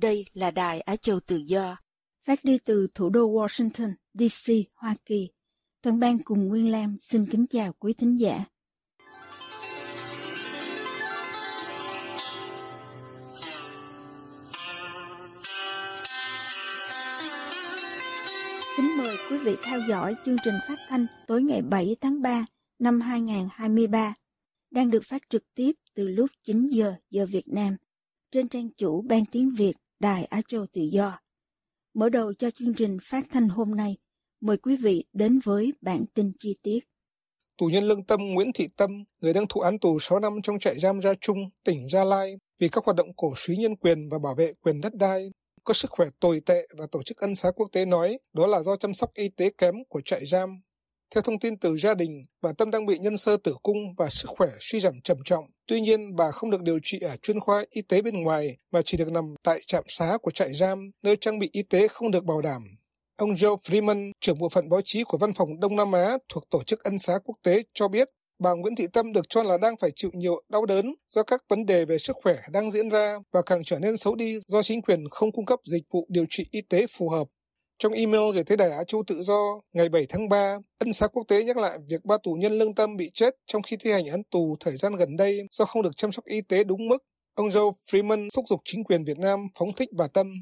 Đây là Đài Á Châu Tự Do, phát đi từ thủ đô Washington, D.C., Hoa Kỳ. Toàn ban cùng Nguyên Lam xin kính chào quý thính giả. Kính mời quý vị theo dõi chương trình phát thanh tối ngày 7 tháng 3 năm 2023, đang được phát trực tiếp từ lúc 9 giờ giờ Việt Nam trên trang chủ Ban Tiếng Việt Đài Á Châu Tự Do. Mở đầu cho chương trình phát thanh hôm nay, mời quý vị đến với bản tin chi tiết. Tù nhân lương tâm Nguyễn Thị Tâm, người đang thụ án tù 6 năm trong trại giam Gia Trung, tỉnh Gia Lai vì các hoạt động cổ suý nhân quyền và bảo vệ quyền đất đai, có sức khỏe tồi tệ và tổ chức ân xá quốc tế nói đó là do chăm sóc y tế kém của trại giam. Theo thông tin từ gia đình, bà Tâm đang bị nhân sơ tử cung và sức khỏe suy giảm trầm trọng. Tuy nhiên, bà không được điều trị ở chuyên khoa y tế bên ngoài mà chỉ được nằm tại trạm xá của trại giam, nơi trang bị y tế không được bảo đảm. Ông Joe Freeman, trưởng bộ phận báo chí của Văn phòng Đông Nam Á thuộc Tổ chức Ân xá Quốc tế cho biết, bà Nguyễn Thị Tâm được cho là đang phải chịu nhiều đau đớn do các vấn đề về sức khỏe đang diễn ra và càng trở nên xấu đi do chính quyền không cung cấp dịch vụ điều trị y tế phù hợp. Trong email gửi tới Đài Á Châu Tự Do ngày 7 tháng 3, ân xá quốc tế nhắc lại việc ba tù nhân lương tâm bị chết trong khi thi hành án tù thời gian gần đây do không được chăm sóc y tế đúng mức. Ông Joe Freeman thúc giục chính quyền Việt Nam phóng thích bà Tâm.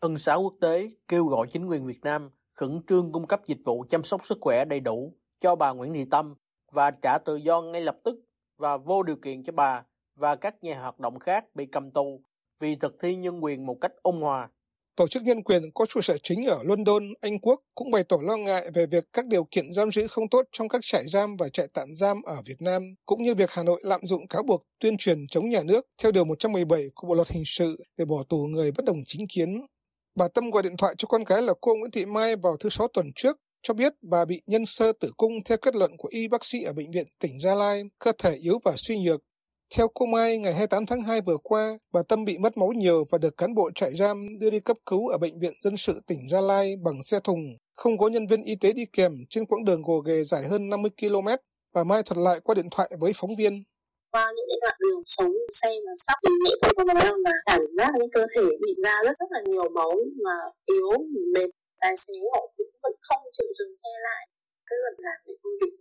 Ân xá quốc tế kêu gọi chính quyền Việt Nam khẩn trương cung cấp dịch vụ chăm sóc sức khỏe đầy đủ cho bà Nguyễn Thị Tâm và trả tự do ngay lập tức và vô điều kiện cho bà và các nhà hoạt động khác bị cầm tù vì thực thi nhân quyền một cách ôn hòa. Tổ chức nhân quyền có trụ sở chính ở London, Anh Quốc cũng bày tỏ lo ngại về việc các điều kiện giam giữ không tốt trong các trại giam và trại tạm giam ở Việt Nam, cũng như việc Hà Nội lạm dụng cáo buộc tuyên truyền chống nhà nước theo Điều 117 của Bộ Luật Hình sự để bỏ tù người bất đồng chính kiến. Bà Tâm gọi điện thoại cho con gái là cô Nguyễn Thị Mai vào thứ Sáu tuần trước, cho biết bà bị nhân sơ tử cung theo kết luận của y bác sĩ ở Bệnh viện tỉnh Gia Lai, cơ thể yếu và suy nhược, theo cô Mai, ngày 28 tháng 2 vừa qua, bà Tâm bị mất máu nhiều và được cán bộ trại giam đưa đi cấp cứu ở Bệnh viện Dân sự tỉnh Gia Lai bằng xe thùng. Không có nhân viên y tế đi kèm trên quãng đường gồ ghề dài hơn 50 km. Bà Mai thuật lại qua điện thoại với phóng viên. Qua những cái đoạn đường sống xe mà sắp thì mẹ không có nói mà cảm giác những cơ thể bị ra rất rất là nhiều máu mà yếu, mệt. Tài xế họ cũng vẫn không chịu dừng xe lại. Cái lần làm việc công việc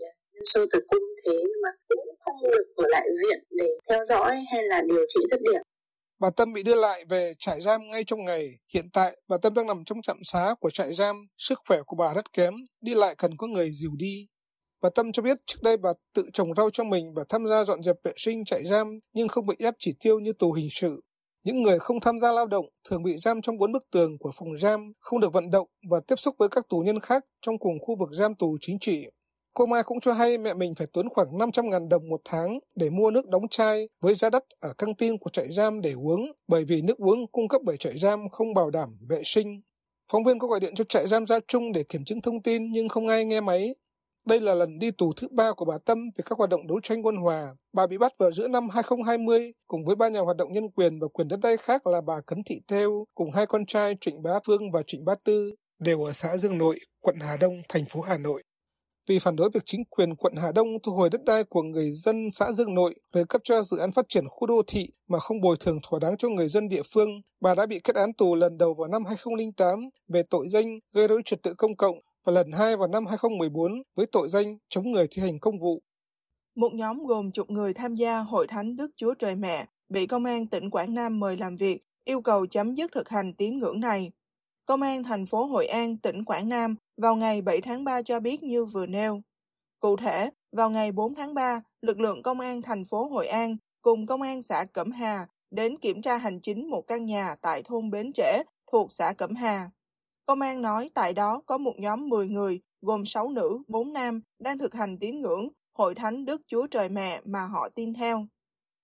sơ tử cung thế nhưng mà cũng không được ở lại viện để theo dõi hay là điều trị dứt điểm. Bà Tâm bị đưa lại về trại giam ngay trong ngày. Hiện tại, bà Tâm đang nằm trong trạm xá của trại giam. Sức khỏe của bà rất kém, đi lại cần có người dìu đi. Bà Tâm cho biết trước đây bà tự trồng rau cho mình và tham gia dọn dẹp vệ sinh trại giam nhưng không bị ép chỉ tiêu như tù hình sự. Những người không tham gia lao động thường bị giam trong bốn bức tường của phòng giam, không được vận động và tiếp xúc với các tù nhân khác trong cùng khu vực giam tù chính trị. Cô Mai cũng cho hay mẹ mình phải tốn khoảng 500.000 đồng một tháng để mua nước đóng chai với giá đắt ở căng tin của trại giam để uống bởi vì nước uống cung cấp bởi trại giam không bảo đảm vệ sinh. Phóng viên có gọi điện cho trại giam Gia Trung để kiểm chứng thông tin nhưng không ai nghe máy. Đây là lần đi tù thứ ba của bà Tâm về các hoạt động đấu tranh quân hòa. Bà bị bắt vào giữa năm 2020 cùng với ba nhà hoạt động nhân quyền và quyền đất đai khác là bà Cấn Thị Theo cùng hai con trai Trịnh Bá Phương và Trịnh Bá Tư đều ở xã Dương Nội, quận Hà Đông, thành phố Hà Nội vì phản đối việc chính quyền quận Hà Đông thu hồi đất đai của người dân xã Dương Nội rồi cấp cho dự án phát triển khu đô thị mà không bồi thường thỏa đáng cho người dân địa phương, bà đã bị kết án tù lần đầu vào năm 2008 về tội danh gây rối trật tự công cộng và lần hai vào năm 2014 với tội danh chống người thi hành công vụ. Một nhóm gồm chục người tham gia Hội Thánh Đức Chúa Trời Mẹ bị Công an tỉnh Quảng Nam mời làm việc, yêu cầu chấm dứt thực hành tín ngưỡng này. Công an thành phố Hội An, tỉnh Quảng Nam vào ngày 7 tháng 3 cho biết như vừa nêu. Cụ thể, vào ngày 4 tháng 3, lực lượng công an thành phố Hội An cùng công an xã Cẩm Hà đến kiểm tra hành chính một căn nhà tại thôn Bến Trễ thuộc xã Cẩm Hà. Công an nói tại đó có một nhóm 10 người gồm 6 nữ, 4 nam đang thực hành tín ngưỡng Hội Thánh Đức Chúa Trời Mẹ mà họ tin theo.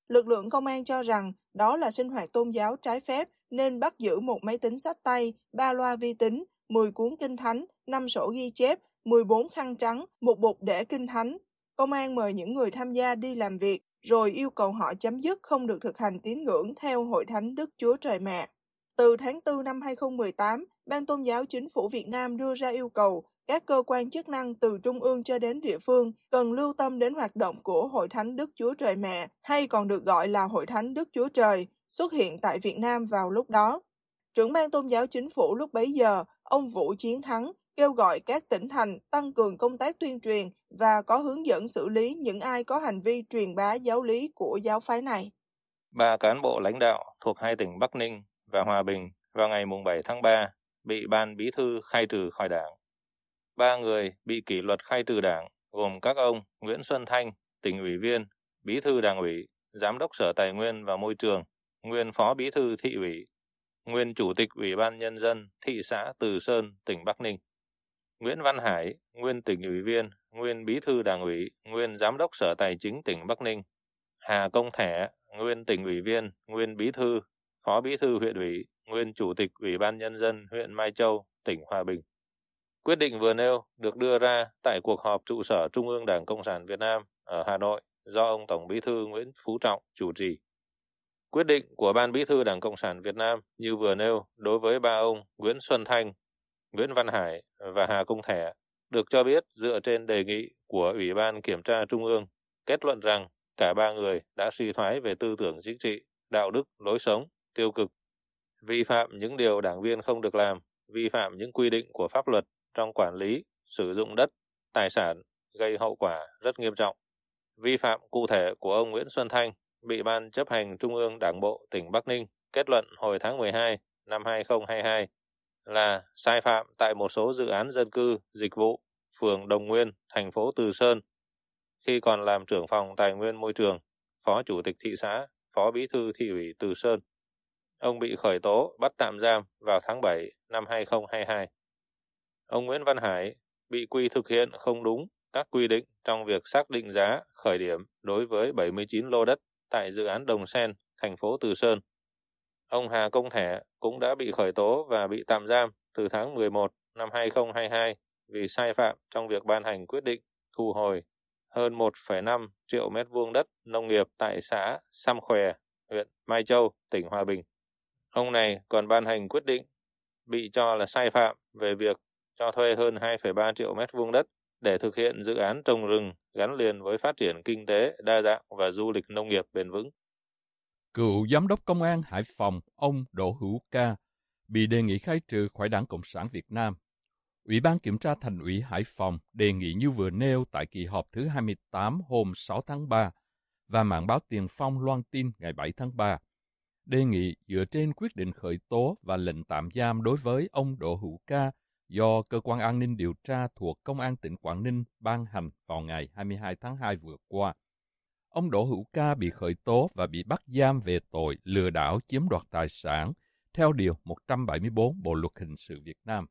Lực lượng công an cho rằng đó là sinh hoạt tôn giáo trái phép nên bắt giữ một máy tính sách tay, ba loa vi tính, 10 cuốn kinh thánh, 5 sổ ghi chép, 14 khăn trắng, một bục để kinh thánh. Công an mời những người tham gia đi làm việc, rồi yêu cầu họ chấm dứt không được thực hành tín ngưỡng theo Hội Thánh Đức Chúa Trời Mẹ. Từ tháng 4 năm 2018, Ban Tôn giáo Chính phủ Việt Nam đưa ra yêu cầu các cơ quan chức năng từ trung ương cho đến địa phương cần lưu tâm đến hoạt động của Hội Thánh Đức Chúa Trời Mẹ, hay còn được gọi là Hội Thánh Đức Chúa Trời, xuất hiện tại Việt Nam vào lúc đó. Trưởng ban tôn giáo chính phủ lúc bấy giờ, ông Vũ Chiến Thắng, kêu gọi các tỉnh thành tăng cường công tác tuyên truyền và có hướng dẫn xử lý những ai có hành vi truyền bá giáo lý của giáo phái này. Ba cán bộ lãnh đạo thuộc hai tỉnh Bắc Ninh và Hòa Bình vào ngày 7 tháng 3 bị ban bí thư khai trừ khỏi đảng. Ba người bị kỷ luật khai trừ đảng gồm các ông Nguyễn Xuân Thanh, tỉnh ủy viên, bí thư đảng ủy, giám đốc sở tài nguyên và môi trường, nguyên phó bí thư thị ủy, nguyên chủ tịch ủy ban nhân dân thị xã Từ Sơn, tỉnh Bắc Ninh. Nguyễn Văn Hải, nguyên tỉnh ủy viên, nguyên bí thư đảng ủy, nguyên giám đốc sở tài chính tỉnh Bắc Ninh. Hà Công Thẻ, nguyên tỉnh ủy viên, nguyên bí thư, phó bí thư huyện ủy, nguyên chủ tịch ủy ban nhân dân huyện Mai Châu, tỉnh Hòa Bình. Quyết định vừa nêu được đưa ra tại cuộc họp trụ sở Trung ương Đảng Cộng sản Việt Nam ở Hà Nội do ông Tổng Bí thư Nguyễn Phú Trọng chủ trì. Quyết định của Ban Bí thư Đảng Cộng sản Việt Nam như vừa nêu đối với ba ông Nguyễn Xuân Thanh, Nguyễn Văn Hải và Hà Công Thẻ được cho biết dựa trên đề nghị của Ủy ban Kiểm tra Trung ương kết luận rằng cả ba người đã suy thoái về tư tưởng chính trị, đạo đức, lối sống, tiêu cực, vi phạm những điều đảng viên không được làm, vi phạm những quy định của pháp luật trong quản lý, sử dụng đất, tài sản gây hậu quả rất nghiêm trọng. Vi phạm cụ thể của ông Nguyễn Xuân Thanh bị Ban chấp hành Trung ương Đảng Bộ tỉnh Bắc Ninh kết luận hồi tháng 12 năm 2022 là sai phạm tại một số dự án dân cư, dịch vụ, phường Đồng Nguyên, thành phố Từ Sơn, khi còn làm trưởng phòng tài nguyên môi trường, phó chủ tịch thị xã, phó bí thư thị ủy Từ Sơn. Ông bị khởi tố, bắt tạm giam vào tháng 7 năm 2022. Ông Nguyễn Văn Hải bị quy thực hiện không đúng các quy định trong việc xác định giá khởi điểm đối với 79 lô đất tại dự án Đồng Sen, thành phố Từ Sơn. Ông Hà Công Thẻ cũng đã bị khởi tố và bị tạm giam từ tháng 11 năm 2022 vì sai phạm trong việc ban hành quyết định thu hồi hơn 1,5 triệu mét vuông đất nông nghiệp tại xã Sam Khòe, huyện Mai Châu, tỉnh Hòa Bình. Ông này còn ban hành quyết định bị cho là sai phạm về việc cho thuê hơn 2,3 triệu mét vuông đất để thực hiện dự án trồng rừng gắn liền với phát triển kinh tế đa dạng và du lịch nông nghiệp bền vững. Cựu Giám đốc Công an Hải Phòng, ông Đỗ Hữu Ca, bị đề nghị khai trừ khỏi Đảng Cộng sản Việt Nam. Ủy ban Kiểm tra Thành ủy Hải Phòng đề nghị như vừa nêu tại kỳ họp thứ 28 hôm 6 tháng 3 và mạng báo Tiền Phong loan tin ngày 7 tháng 3. Đề nghị dựa trên quyết định khởi tố và lệnh tạm giam đối với ông Đỗ Hữu Ca do Cơ quan An ninh điều tra thuộc Công an tỉnh Quảng Ninh ban hành vào ngày 22 tháng 2 vừa qua. Ông Đỗ Hữu Ca bị khởi tố và bị bắt giam về tội lừa đảo chiếm đoạt tài sản theo Điều 174 Bộ Luật Hình sự Việt Nam.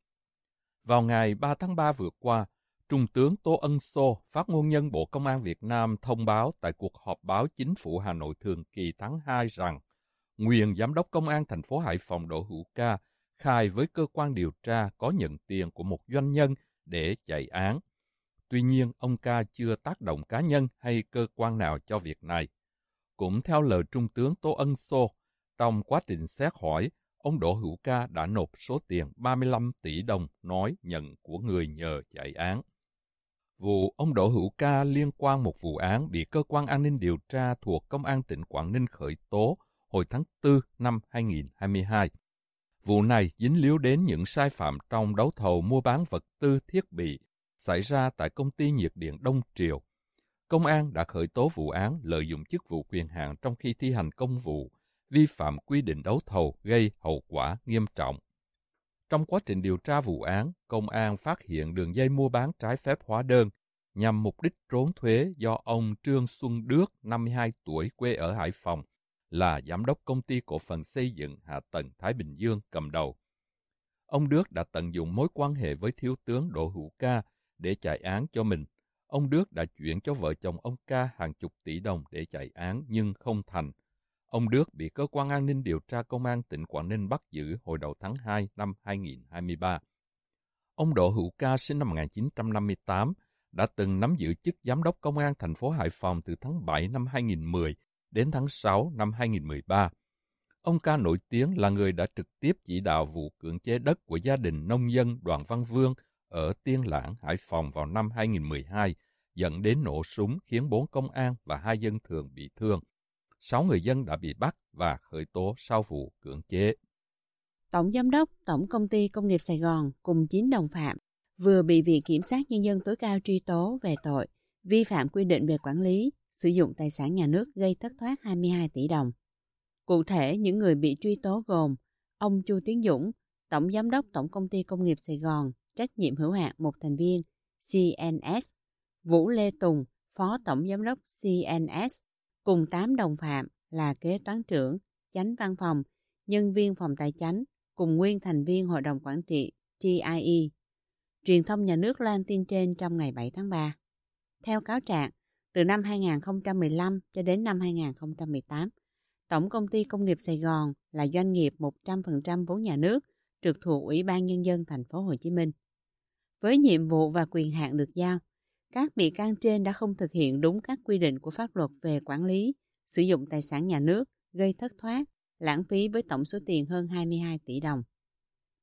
Vào ngày 3 tháng 3 vừa qua, Trung tướng Tô Ân Sô, phát ngôn nhân Bộ Công an Việt Nam thông báo tại cuộc họp báo chính phủ Hà Nội thường kỳ tháng 2 rằng nguyên giám đốc công an thành phố Hải Phòng Đỗ Hữu Ca khai với cơ quan điều tra có nhận tiền của một doanh nhân để chạy án. Tuy nhiên, ông ca chưa tác động cá nhân hay cơ quan nào cho việc này. Cũng theo lời Trung tướng Tô Ân Sô, trong quá trình xét hỏi, ông Đỗ Hữu Ca đã nộp số tiền 35 tỷ đồng nói nhận của người nhờ chạy án. Vụ ông Đỗ Hữu Ca liên quan một vụ án bị cơ quan an ninh điều tra thuộc Công an tỉnh Quảng Ninh khởi tố hồi tháng 4 năm 2022. Vụ này dính líu đến những sai phạm trong đấu thầu mua bán vật tư thiết bị xảy ra tại công ty nhiệt điện Đông Triều. Công an đã khởi tố vụ án lợi dụng chức vụ quyền hạn trong khi thi hành công vụ, vi phạm quy định đấu thầu gây hậu quả nghiêm trọng. Trong quá trình điều tra vụ án, công an phát hiện đường dây mua bán trái phép hóa đơn nhằm mục đích trốn thuế do ông Trương Xuân Đước, 52 tuổi, quê ở Hải Phòng, là giám đốc công ty cổ phần xây dựng hạ tầng Thái Bình Dương cầm đầu. Ông Đức đã tận dụng mối quan hệ với thiếu tướng Đỗ Hữu Ca để chạy án cho mình. ông Đức đã chuyển cho vợ chồng ông Ca hàng chục tỷ đồng để chạy án nhưng không thành. Ông Đức bị cơ quan an ninh điều tra công an tỉnh Quảng Ninh bắt giữ hồi đầu tháng 2 năm 2023. Ông Đỗ Hữu Ca sinh năm 1958 đã từng nắm giữ chức giám đốc công an thành phố Hải Phòng từ tháng 7 năm 2010 đến tháng 6 năm 2013. Ông Ca nổi tiếng là người đã trực tiếp chỉ đạo vụ cưỡng chế đất của gia đình nông dân Đoàn Văn Vương ở Tiên Lãng, Hải Phòng vào năm 2012, dẫn đến nổ súng khiến bốn công an và hai dân thường bị thương. Sáu người dân đã bị bắt và khởi tố sau vụ cưỡng chế. Tổng Giám đốc Tổng Công ty Công nghiệp Sài Gòn cùng 9 đồng phạm vừa bị Viện Kiểm sát Nhân dân tối cao truy tố về tội vi phạm quy định về quản lý, sử dụng tài sản nhà nước gây thất thoát 22 tỷ đồng. Cụ thể, những người bị truy tố gồm ông Chu Tiến Dũng, Tổng Giám đốc Tổng Công ty Công nghiệp Sài Gòn, trách nhiệm hữu hạn một thành viên CNS, Vũ Lê Tùng, Phó Tổng Giám đốc CNS, cùng 8 đồng phạm là kế toán trưởng, chánh văn phòng, nhân viên phòng tài chánh, cùng nguyên thành viên Hội đồng Quản trị TIE. Truyền thông nhà nước loan tin trên trong ngày 7 tháng 3. Theo cáo trạng, từ năm 2015 cho đến năm 2018, Tổng Công ty Công nghiệp Sài Gòn là doanh nghiệp 100% vốn nhà nước trực thuộc Ủy ban Nhân dân thành phố Hồ Chí Minh. Với nhiệm vụ và quyền hạn được giao, các bị can trên đã không thực hiện đúng các quy định của pháp luật về quản lý, sử dụng tài sản nhà nước, gây thất thoát, lãng phí với tổng số tiền hơn 22 tỷ đồng.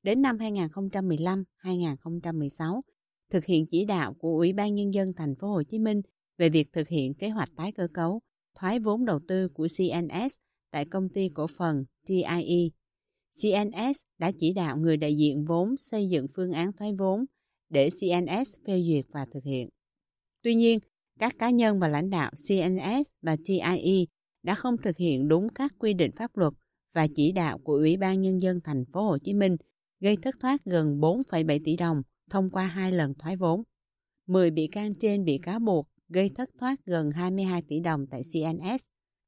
Đến năm 2015-2016, thực hiện chỉ đạo của Ủy ban Nhân dân thành phố Hồ Chí Minh về việc thực hiện kế hoạch tái cơ cấu, thoái vốn đầu tư của CNS tại công ty cổ phần TIE. CNS đã chỉ đạo người đại diện vốn xây dựng phương án thoái vốn để CNS phê duyệt và thực hiện. Tuy nhiên, các cá nhân và lãnh đạo CNS và TIE đã không thực hiện đúng các quy định pháp luật và chỉ đạo của Ủy ban Nhân dân thành phố Hồ Chí Minh gây thất thoát gần 4,7 tỷ đồng thông qua hai lần thoái vốn. 10 bị can trên bị cáo buộc gây thất thoát gần 22 tỷ đồng tại CNS,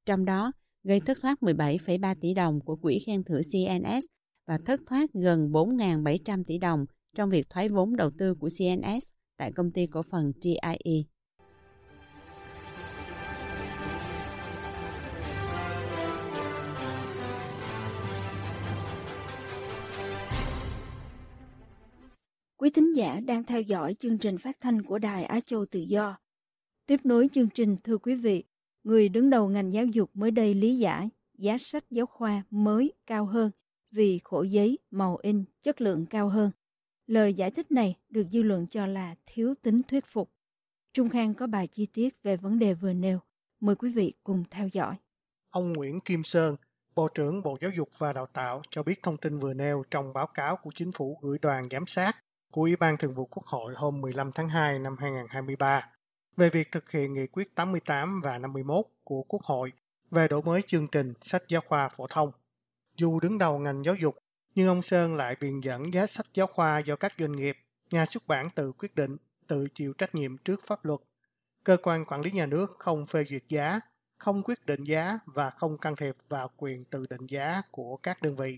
trong đó gây thất thoát 17,3 tỷ đồng của quỹ khen thưởng CNS và thất thoát gần 4.700 tỷ đồng trong việc thoái vốn đầu tư của CNS tại công ty cổ phần TIE. Quý thính giả đang theo dõi chương trình phát thanh của Đài Á Châu Tự Do. Tiếp nối chương trình thưa quý vị, người đứng đầu ngành giáo dục mới đây lý giải giá sách giáo khoa mới cao hơn vì khổ giấy, màu in, chất lượng cao hơn. Lời giải thích này được dư luận cho là thiếu tính thuyết phục. Trung Khang có bài chi tiết về vấn đề vừa nêu. Mời quý vị cùng theo dõi. Ông Nguyễn Kim Sơn, Bộ trưởng Bộ Giáo dục và Đào tạo cho biết thông tin vừa nêu trong báo cáo của chính phủ gửi đoàn giám sát của Ủy ban Thường vụ Quốc hội hôm 15 tháng 2 năm 2023 về việc thực hiện nghị quyết 88 và 51 của Quốc hội về đổi mới chương trình sách giáo khoa phổ thông. Dù đứng đầu ngành giáo dục, nhưng ông Sơn lại viện dẫn giá sách giáo khoa do các doanh nghiệp, nhà xuất bản tự quyết định, tự chịu trách nhiệm trước pháp luật. Cơ quan quản lý nhà nước không phê duyệt giá, không quyết định giá và không can thiệp vào quyền tự định giá của các đơn vị.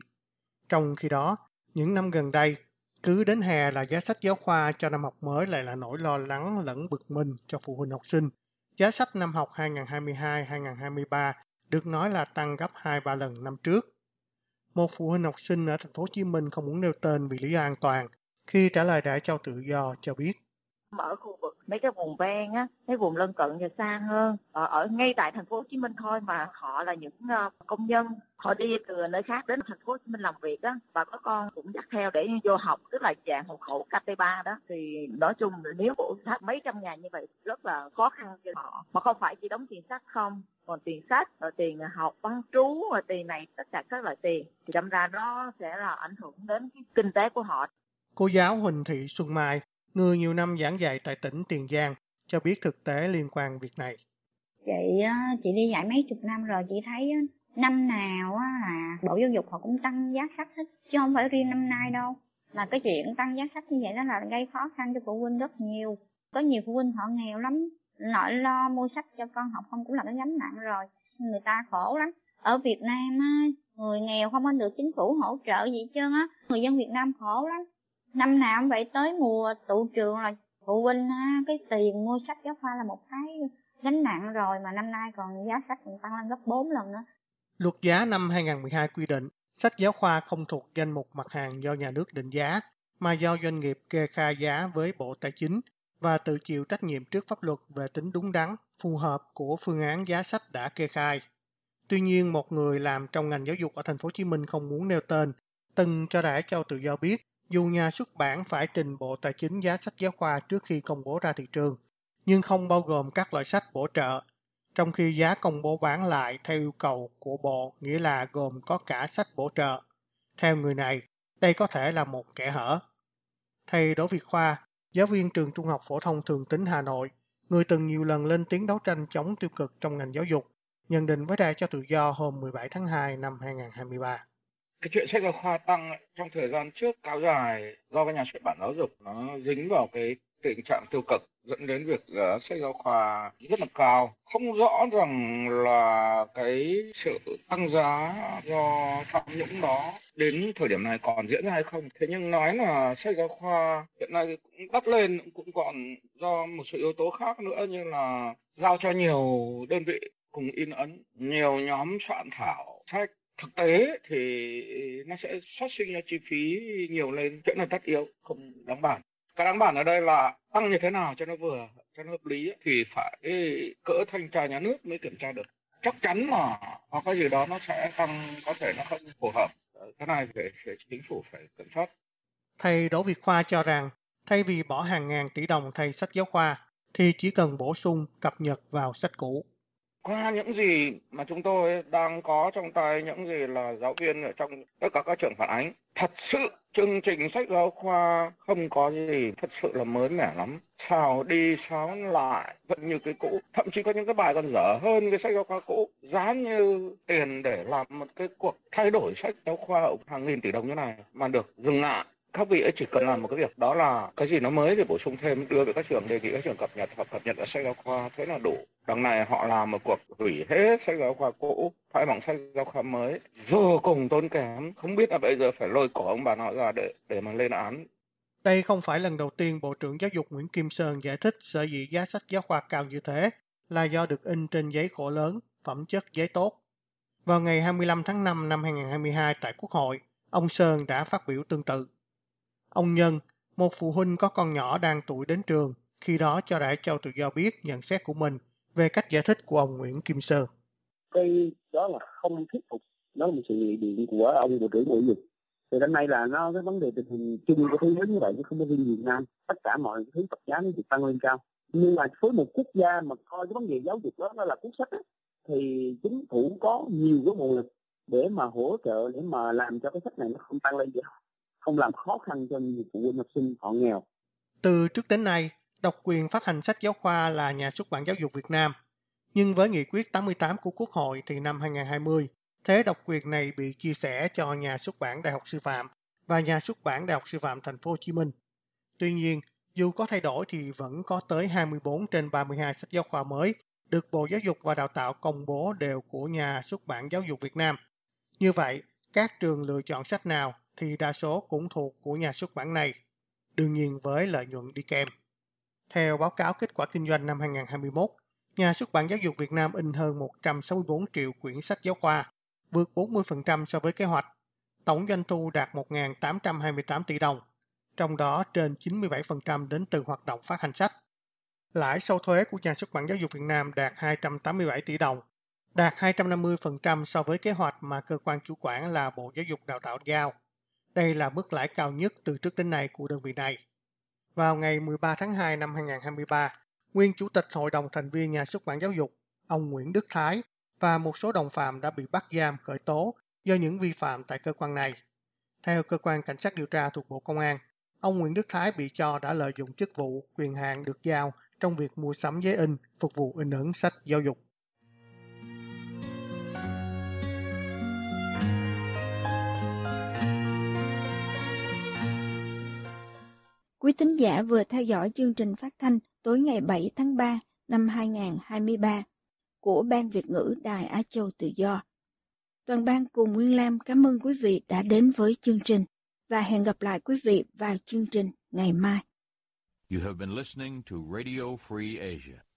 Trong khi đó, những năm gần đây, cứ đến hè là giá sách giáo khoa cho năm học mới lại là nỗi lo lắng lẫn bực mình cho phụ huynh học sinh. Giá sách năm học 2022-2023 được nói là tăng gấp 2-3 lần năm trước. Một phụ huynh học sinh ở thành phố Hồ Chí Minh không muốn nêu tên vì lý do an toàn, khi trả lời Đại trao Tự Do cho biết ở khu vực mấy cái vùng ven á mấy vùng lân cận và xa hơn. Ở, ở ngay tại thành phố Hồ Chí Minh thôi mà họ là những ờ, công nhân. Họ đi từ nơi khác đến thành phố Hồ Chí Minh làm việc á và có con cũng dắt theo để vô học tức là dạng hộ khẩu KT3 đó. Thì nói chung nếu bộ sách mấy trăm ngàn như vậy rất là khó khăn cho họ. Mà không phải chỉ đóng tiền sách không còn tiền sách rồi tiền học bán trú rồi tiền này tất cả các loại tiền. Thì đâm ra nó sẽ là ảnh hưởng đến cái kinh tế của họ. Cô giáo Huỳnh Thị Xuân Mai người nhiều năm giảng dạy tại tỉnh Tiền Giang, cho biết thực tế liên quan việc này. Chị chị đi dạy mấy chục năm rồi chị thấy năm nào là Bộ Giáo dục họ cũng tăng giá sách hết, chứ không phải riêng năm nay đâu. Mà cái chuyện tăng giá sách như vậy đó là gây khó khăn cho phụ huynh rất nhiều. Có nhiều phụ huynh họ nghèo lắm, nỗi lo mua sách cho con học không cũng là cái gánh nặng rồi. Người ta khổ lắm. Ở Việt Nam á, người nghèo không có được chính phủ hỗ trợ gì hết trơn á. Người dân Việt Nam khổ lắm năm nào cũng vậy tới mùa tụ trường là phụ huynh ha, cái tiền mua sách giáo khoa là một cái gánh nặng rồi mà năm nay còn giá sách còn tăng lên gấp 4 lần nữa. Luật giá năm 2012 quy định sách giáo khoa không thuộc danh mục mặt hàng do nhà nước định giá mà do doanh nghiệp kê khai giá với Bộ Tài chính và tự chịu trách nhiệm trước pháp luật về tính đúng đắn, phù hợp của phương án giá sách đã kê khai. Tuy nhiên, một người làm trong ngành giáo dục ở thành phố Hồ Chí Minh không muốn nêu tên, từng cho đã Châu Tự Do biết, dù nhà xuất bản phải trình Bộ Tài chính giá sách giáo khoa trước khi công bố ra thị trường, nhưng không bao gồm các loại sách bổ trợ, trong khi giá công bố bán lại theo yêu cầu của Bộ nghĩa là gồm có cả sách bổ trợ. Theo người này, đây có thể là một kẻ hở. Thầy Đỗ Việt Khoa, giáo viên trường Trung học phổ thông Thường Tín Hà Nội, người từng nhiều lần lên tiếng đấu tranh chống tiêu cực trong ngành giáo dục, nhận định với Đài cho tự do hôm 17 tháng 2 năm 2023. Cái chuyện sách giáo khoa tăng trong thời gian trước kéo dài do các nhà xuất bản giáo dục nó dính vào cái tình trạng tiêu cực dẫn đến việc giá sách giáo khoa rất là cao. Không rõ rằng là cái sự tăng giá do tham nhũng đó đến thời điểm này còn diễn ra hay không. Thế nhưng nói là sách giáo khoa hiện nay cũng đắt lên cũng còn do một số yếu tố khác nữa như là giao cho nhiều đơn vị cùng in ấn, nhiều nhóm soạn thảo sách thực tế thì ừ, nó sẽ phát sinh ra chi phí nhiều lên chuyện là tất yếu không đáng bản cái đáng bản ở đây là tăng như thế nào cho nó vừa cho nó hợp lý thì phải ừ, cỡ thanh tra nhà nước mới kiểm tra được. Chắc chắn là có cái gì đó nó sẽ tăng có thể nó không phù hợp. Ờ, cái này phải, phải chính phủ phải kiểm soát. Thầy Đỗ Việt Khoa cho rằng thay vì bỏ hàng ngàn tỷ đồng thay sách giáo khoa thì chỉ cần bổ sung cập nhật vào sách cũ qua những gì mà chúng tôi đang có trong tay, những gì là giáo viên ở trong tất cả các trường phản ánh, thật sự chương trình sách giáo khoa không có gì thật sự là mới mẻ lắm. Xào đi xáo lại vẫn như cái cũ. Thậm chí có những cái bài còn dở hơn cái sách giáo khoa cũ. Giá như tiền để làm một cái cuộc thay đổi sách giáo khoa hàng nghìn tỷ đồng như này mà được dừng lại các vị ấy chỉ cần làm một cái việc đó là cái gì nó mới thì bổ sung thêm đưa về các trường đề nghị các trường cập nhật hoặc cập nhật ở sách giáo khoa thế là đủ đằng này họ làm một cuộc hủy hết sách giáo khoa cũ thay bằng sách giáo khoa mới vô cùng tốn kém không biết là bây giờ phải lôi cổ ông bà nội ra để để mà lên án đây không phải lần đầu tiên Bộ trưởng Giáo dục Nguyễn Kim Sơn giải thích sở dĩ giá sách giáo khoa cao như thế là do được in trên giấy khổ lớn, phẩm chất giấy tốt. Vào ngày 25 tháng 5 năm 2022 tại Quốc hội, ông Sơn đã phát biểu tương tự. Ông Nhân, một phụ huynh có con nhỏ đang tuổi đến trường, khi đó cho Đại Châu Tự Do biết nhận xét của mình về cách giải thích của ông Nguyễn Kim Sơn. Cái đó là không thuyết phục, đó là một sự nghị điện của ông Bộ trưởng Bộ dục. Thì đến nay là nó cái vấn đề tình hình chung của thế giới như vậy chứ không có riêng Việt Nam. Tất cả mọi thứ vật giá nó được tăng lên cao. Nhưng mà với một quốc gia mà coi cái vấn đề giáo dục đó nó là cuốn sách đó, thì chính phủ có nhiều cái nguồn lực để mà hỗ trợ để mà làm cho cái sách này nó không tăng lên được không làm khó khăn cho nhiều phụ huynh học sinh họ nghèo. Từ trước đến nay, độc quyền phát hành sách giáo khoa là nhà xuất bản giáo dục Việt Nam. Nhưng với nghị quyết 88 của Quốc hội thì năm 2020, thế độc quyền này bị chia sẻ cho nhà xuất bản Đại học Sư phạm và nhà xuất bản Đại học Sư phạm Thành phố Hồ Chí Minh. Tuy nhiên, dù có thay đổi thì vẫn có tới 24 trên 32 sách giáo khoa mới được Bộ Giáo dục và Đào tạo công bố đều của nhà xuất bản giáo dục Việt Nam. Như vậy, các trường lựa chọn sách nào thì đa số cũng thuộc của nhà xuất bản này, đương nhiên với lợi nhuận đi kèm. Theo báo cáo kết quả kinh doanh năm 2021, nhà xuất bản giáo dục Việt Nam in hơn 164 triệu quyển sách giáo khoa, vượt 40% so với kế hoạch. Tổng doanh thu đạt 1.828 tỷ đồng, trong đó trên 97% đến từ hoạt động phát hành sách. Lãi sau thuế của nhà xuất bản giáo dục Việt Nam đạt 287 tỷ đồng, đạt 250% so với kế hoạch mà cơ quan chủ quản là Bộ Giáo dục Đào tạo giao. Đây là mức lãi cao nhất từ trước đến nay của đơn vị này. Vào ngày 13 tháng 2 năm 2023, nguyên chủ tịch Hội đồng thành viên nhà xuất bản giáo dục, ông Nguyễn Đức Thái và một số đồng phạm đã bị bắt giam khởi tố do những vi phạm tại cơ quan này. Theo cơ quan cảnh sát điều tra thuộc Bộ Công an, ông Nguyễn Đức Thái bị cho đã lợi dụng chức vụ, quyền hạn được giao trong việc mua sắm giấy in, phục vụ in ấn sách giáo dục. Quý thính giả vừa theo dõi chương trình phát thanh tối ngày 7 tháng 3 năm 2023 của Ban Việt ngữ Đài Á Châu Tự Do. Toàn ban cùng Nguyên Lam cảm ơn quý vị đã đến với chương trình và hẹn gặp lại quý vị vào chương trình ngày mai. You have been listening to Radio Free Asia.